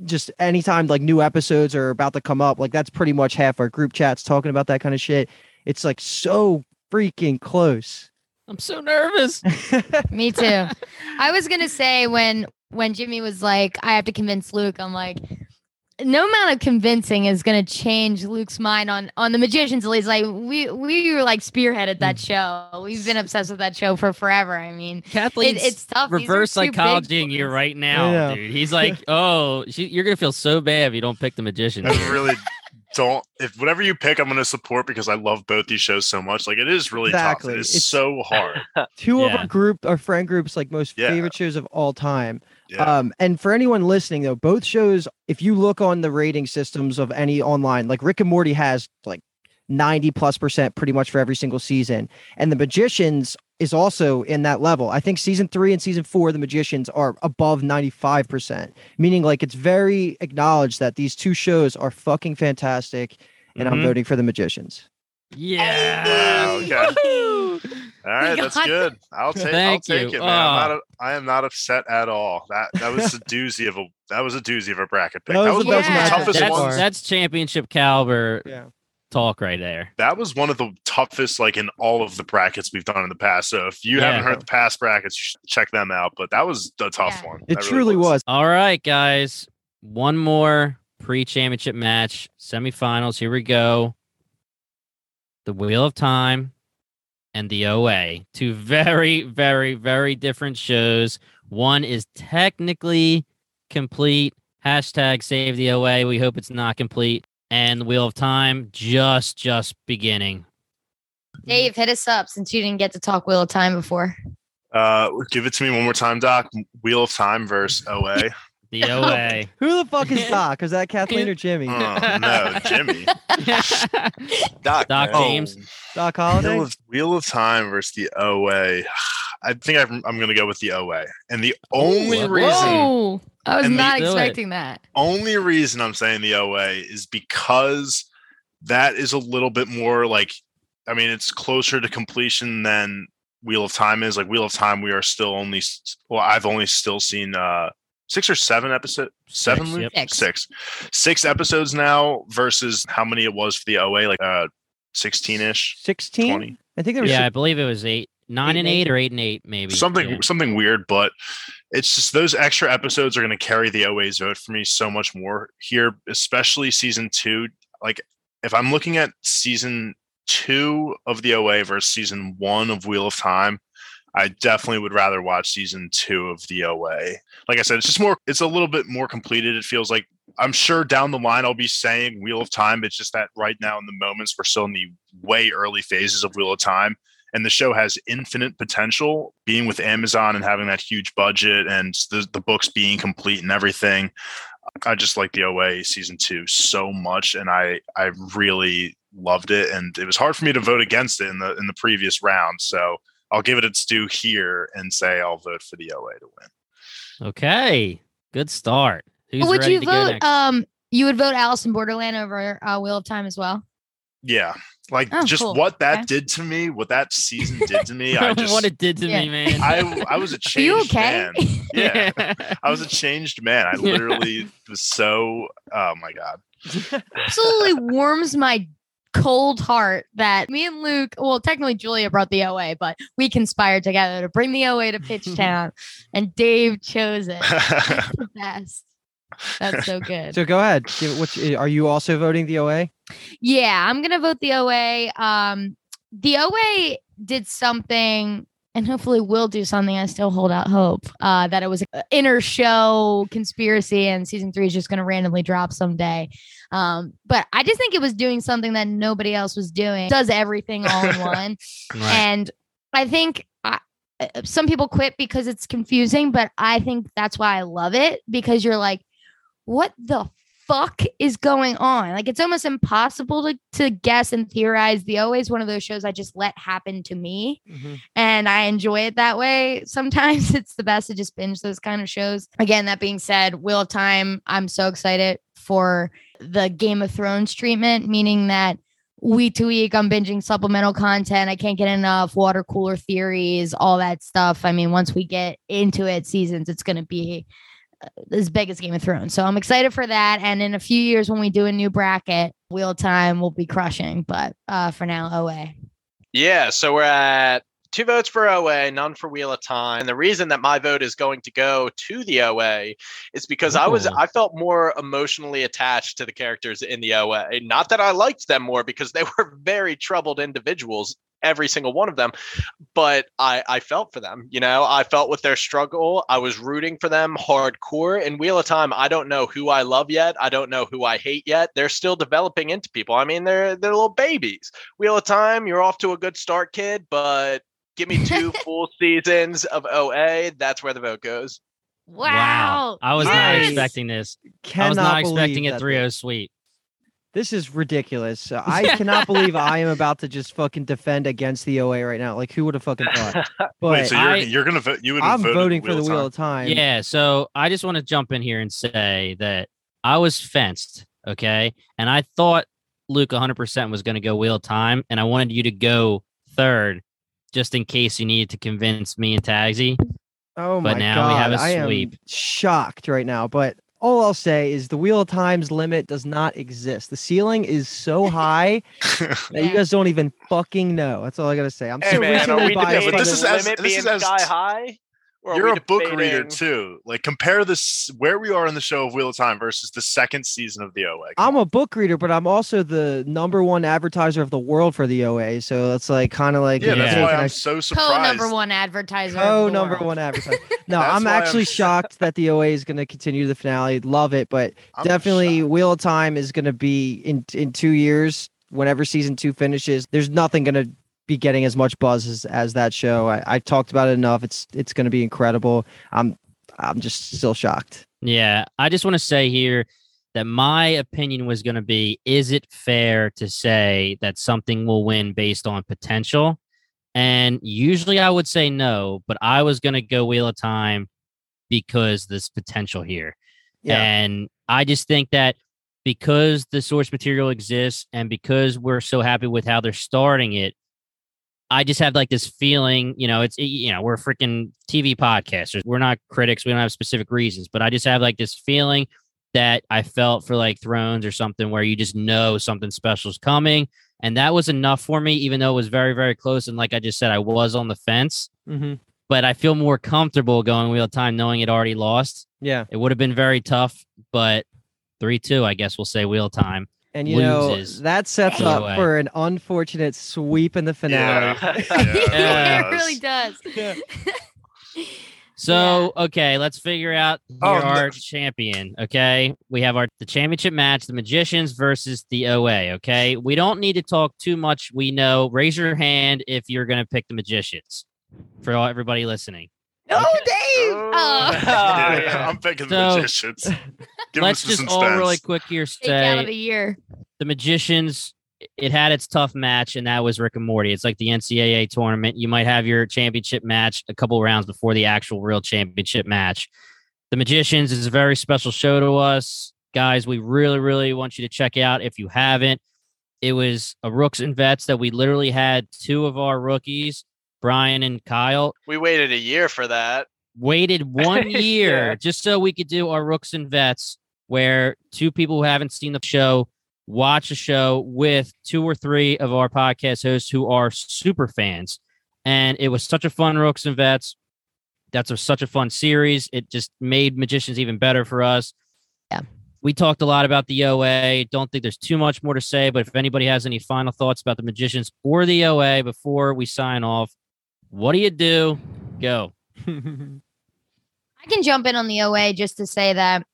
just anytime like new episodes are about to come up, like that's pretty much half our group chats talking about that kind of shit. It's like so freaking close. I'm so nervous. Me too. I was gonna say when when Jimmy was like, I have to convince Luke. I'm like, no amount of convincing is gonna change Luke's mind on on the magicians. At least, like we we were like spearheaded that Mm. show. We've been obsessed with that show for forever. I mean, it, Kathleen, it's tough. Reverse two big psychologying you right now, know. dude. He's like, oh, she, you're gonna feel so bad if you don't pick the magician. I really don't. If whatever you pick, I'm going to support because I love both these shows so much. Like it is really Exactly. tough. It is It's- so hard. Two of Yeah. our group, our friend groups, like most Yeah. favorite shows of all time. Yeah. Um, and for anyone listening though, both shows, if you look on the rating systems of any online, like Rick and Morty has like 90 plus percent pretty much for every single season. And the Magicians is also in that level. I think season three and season four, the Magicians are above 95%, meaning like it's very acknowledged that these two shows are fucking fantastic. And I'm Mhm. voting for the Magicians. Yeah. Okay. All right, that's good. I'll take. I'll take you. it, man. I'm Oh. not. A, I am not upset at all. That that was a doozy of a. That was a doozy of a bracket pick. That That was was, the one of the toughest so That's, ones. that's championship caliber Yeah. talk right there. That was one of the toughest, like in all of the brackets we've done in the past. So if you Yeah. haven't heard the past brackets, check them out. But that was a tough Yeah. one. It That truly was. All right, guys. One more pre-championship match, semifinals. Here we go. The Wheel of Time and the OA. Two very, very, very different shows. One is technically complete. Hashtag save the OA. We hope it's not complete. And the Wheel of Time just, just beginning. Dave, hit us up since you didn't get to talk Wheel of Time before. Uh, give it to me one more time, Doc. Wheel of Time versus OA. The OA. Who the fuck is Doc? Is that Kathleen or Jimmy? oh no, Jimmy. Doc, Doc man. James. Doc Holliday? Wheel of, Wheel of Time versus the OA. I think I'm, I'm going to go with the OA. And the only Ooh, reason, Whoa! I was And not they do it. expecting that. only reason I'm saying the OA is because that is a little bit more like, I mean, it's closer to completion than Wheel of Time is. Like Wheel of Time, we are still only, well, I've only still seen uh six or seven episodes. Seven, Six, yep. Six. six, six episodes now versus how many it was for the OA, like uh, sixteen ish. 16? 20. I think there was Yeah, I believe it was eight, nine Eight and and eight, or eight and eight, maybe. something Yeah. something weird but it's just those extra episodes are going to carry the oa's vote for me so much more here especially season two like if i'm looking at season two of the oa versus season one of wheel of time i definitely would rather watch season two of the oa like i said it's just more it's a little bit more completed it feels like. I'm sure down the line i'll be saying wheel of time it's just that right now in the moments we're still in the way early phases of wheel of time and the show has infinite potential. Being with amazon and having that huge budget and the, the books being complete and everything i just like the oa season two so much and i i really loved it and it was hard for me to vote against it in the in the previous round so i'll give it its due here and say i'll vote for the oa to win Okay, good start. Who's would ready you to go vote? next? Um, you would vote Alice in Borderland over uh, Wheel of Time as well. yeah like Oh, just cool. what that Okay. did to me what that season did to me i just what it did to Yeah. me, man. I, I was a Are you changed okay? man yeah I was a changed man. I literally was so oh my god. Absolutely warms my cold heart that me and Luke, well, technically Julia brought the OA, but we conspired together to bring the OA to Bingetown, and Dave chose it. That's the best. That's so good. So go ahead. Give it what are you also voting the OA? Yeah, I'm gonna vote the OA. Um, the OA did something and hopefully will do something. I still hold out hope uh, that it was an inner show conspiracy and season three is just going to randomly drop someday. Um, but I just think it was doing something that nobody else was doing. Does everything all in one, Right. and I think. I, uh, some people quit because it's confusing, but I think that's why I love it because you're like, what the fuck is going on? Like it's almost impossible to to guess and theorize. The always one of those shows I just let happen to me Mhm. and I enjoy it that way. Sometimes it's the best to just binge those kind of shows. Again, that being said, Wheel of Time, I'm so excited for the Game of Thrones treatment, meaning that week to week I'm binging supplemental content. I can't get enough water cooler theories, all that stuff. I mean, once we get into it, seasons, it's going to be uh, as big as Game of Thrones. So I'm excited for that. And in a few years, when we do a new bracket, Wheel Time will be crushing. But uh, for now, OA. Yeah, so we're at two votes for OA, none for Wheel of Time. And the reason that my vote is going to go to the OA is because I was oh. I felt more emotionally attached to the characters in the OA. Not that I liked them more because they were very troubled individuals, every single one of them, but I I felt for them, you know. I felt with their struggle. I was rooting for them hardcore. In Wheel of Time, I don't know who I love yet. I don't know who I hate yet. They're still developing into people. I mean, they're they're little babies. Wheel of Time, you're off to a good start, kid, but give me two full seasons of OA. That's where the vote goes. Wow. I was not expecting this. I was not expecting that it 3 0 sweep. This is ridiculous. I cannot believe I am about to just fucking defend against the OA right now. Like, who would have fucking thought? But Wait, so you're I- you're gonna vote? You would have I'm voting for the of Wheel of Time. Yeah, so I just want to jump in here and say that I was fenced, okay? And I thought Luke 100% was going to go wheel of time, and I wanted you to go third just in case you needed to convince me and Tagsy. Oh my But now god, we have a I am shocked right now. But all I'll say is the Wheel of Time's limit does not exist. The ceiling is so high that you guys don't even fucking know. That's all I gotta say. I'm Hey so man, are recently we biased but this is as- limit this being is as- sky high? Or You're a book reader too. Like compare this where we are in the show of Wheel of Time versus the second season of the OA. I'm a book reader, but I'm also the number one advertiser of the world for the OA. So it's like kind of like yeah, that's Yeah. why can I I'm so Co surprised. number one advertiser. of Oh, number world. one advertiser. No, I'm why I'm actually shocked that the OA is going to continue the finale. Love it, but I'm definitely shocked. Wheel of Time is going to be in in two years. Whenever season two finishes, there's nothing going to be getting as much buzz as, as that show. I, I talked about it enough. It's it's going to be incredible. I'm I'm just still shocked. Yeah, I just want to say here that my opinion was going to be is it fair to say that something will win based on potential? And usually I would say no, but I was going to go Wheel of Time because this potential here. Yeah. And I just think that because the source material exists and because we're so happy with how they're starting it, I just have like this feeling, you know, it's, you know, we're freaking TV podcasters. We're not critics. We don't have specific reasons, but I just have like this feeling that I felt for like Thrones or something where you just know something special is coming. And that was enough for me, even though it was very, very close. And like I just said, I was on the fence, hmm but I feel more comfortable going Wheel of Time knowing it already lost. Yeah, It would have been very tough, but 3 2, I guess we'll say Wheel Time. And you know that sets the up OA. for an unfortunate sweep in the finale. Yeah. Yeah, it really does. Yeah. So okay, let's figure out here Oh, no. our champion. Okay, we have our the championship match: the Magicians versus the OA. Okay, we don't need to talk too much. We know. Raise your hand if you're going to pick the Magicians. For all, everybody listening, Oh, Dave. Oh. Oh. Yeah, yeah. I'm picking So, the magicians. Give let's just all really quick here Take out of the year. the Magicians. It had its tough match, and that was Rick and Morty. It's like the NCAA tournament. You might have your championship match a couple rounds before the actual real championship match. The Magicians is a very special show to us. Guys, we really, really want you to check out if you haven't. It was a Rooks and Vets that we literally had two of our rookies, Brian and Kyle, We waited a year for that. waited one Yeah. year just so we could do our Rooks and Vets, where two people who haven't seen the show watch a show with two or three of our podcast hosts who are super fans. And it was such a fun Rooks and Vets. That's a, such a fun series. It just made Magicians even better for us. Yeah. We talked a lot about the OA. Don't think there's too much more to say, but if anybody has any final thoughts about the Magicians or the OA before we sign off, what do you do? Go. I can jump in on the OA just to say that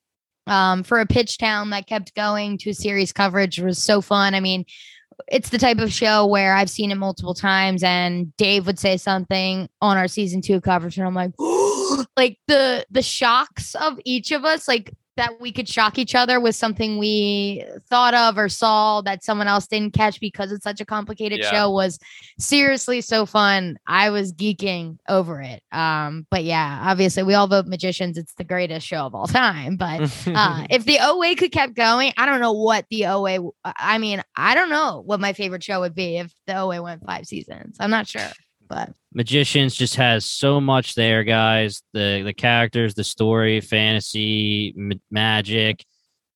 um, for a Bingetown that kept going to series coverage was so fun. I mean, it's the type of show where I've seen it multiple times, and Dave would say something on our season two coverage, and I'm like, like the the shocks of each of us, like that we could shock each other with something we thought of or saw that someone else didn't catch because it's such a complicated Yeah. show was seriously so fun. I was geeking over it. Um, but yeah, obviously we all vote magicians. It's the greatest show of all time. But uh, if the OA could kept going, I don't know what the OA. I mean, I don't know what my favorite show would be if the OA went five seasons. I'm not sure, but Magicians just has so much there, guys. The the characters, the story, fantasy, m- magic.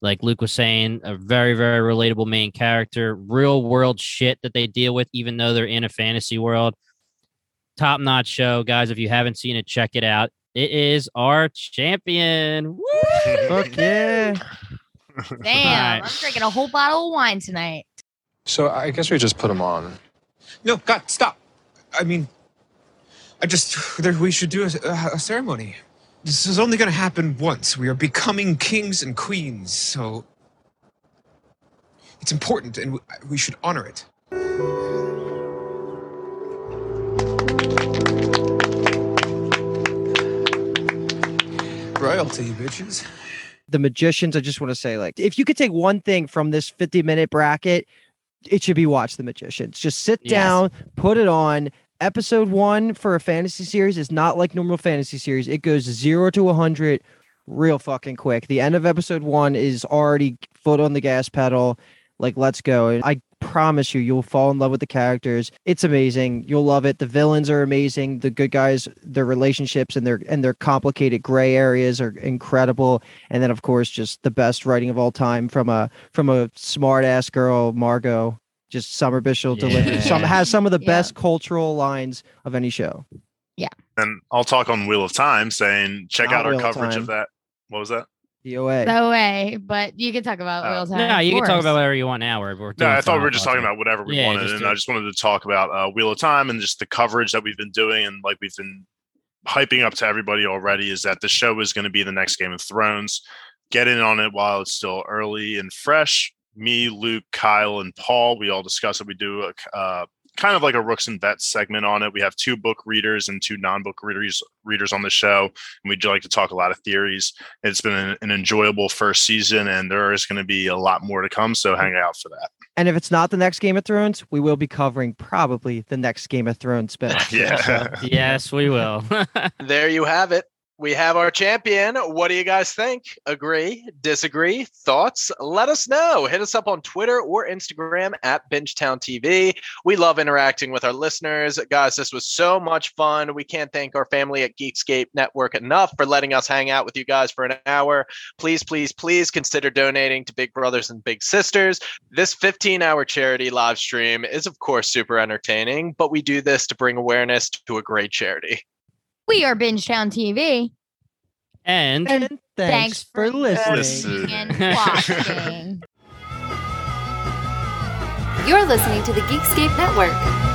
Like Luke was saying, a very very relatable main character. Real world shit that they deal with, even though they're in a fantasy world. Top notch show, guys. If you haven't seen it, check it out. It is our champion. Woo! Fuck yeah. damn, Right. I'm drinking a whole bottle of wine tonight. So I guess we just put them on. No, God, stop. I mean, I just we should do a, a ceremony. This is only going to happen once. We are becoming kings and queens, so it's important and we, we should honor it. Royalty, bitches. the magicians i just want to say like if you could take one thing from this 50 minute bracket it should be watch the magicians just sit Yes. down put it on episode one for a fantasy series is not like normal fantasy series. It goes zero to 100 real fucking quick. The end of episode one is already foot on the gas pedal. Like let's go. I promise you you'll fall in love with the characters. It's amazing. You'll love it. The villains are amazing. The good guys their relationships and their and their complicated gray areas are incredible. And then of course just the best writing of all time from a from a smart ass girl Margo just summer bishop delivered some has some of the Yeah. best cultural lines of any show Yeah. And I'll talk on Wheel of Time, saying check Not out our Wheel of coverage Time. of that. What was that? the oa The OA, but you can talk about Uh, real time. No, you can talk about whatever you want now. We're, we're No, I thought we were just talking thoughts. about whatever we Yeah, wanted, just and I just wanted to talk about uh, Wheel of Time and just the coverage that we've been doing, and like we've been hyping up to everybody already. Is that the show is going to be the next Game of Thrones? Get in on it while it's still early and fresh. Me, Luke, Kyle, and Paul. We all discuss it. We do a, uh, kind of like a Rooks and Vets segment on it. We have two book readers and two non-book readers readers on the show, and we do like to talk a lot of theories. It's been an, an enjoyable first season, and there is going to be a lot more to come. So hang out for that. and if it's not the next game of thrones we will be covering probably the next game of thrones spin Yeah. Yes, we will. There you have it. We have our champion. What do you guys think? Agree? Disagree? Thoughts? Let us know. Hit us up on Twitter or Instagram at Bingetown TV. We love interacting with our listeners. Guys, this was so much fun. We can't thank our family at Geekscape Network enough for letting us hang out with you guys for an hour. Please, please, please consider donating to Big Brothers and Big Sisters. This 15 hour charity live stream is, of course, super entertaining, but we do this to bring awareness to a great charity. We are Bingetown TV. and and thanks, Thanks for for listening Listen. And watching. You're listening to the Geekscape Network.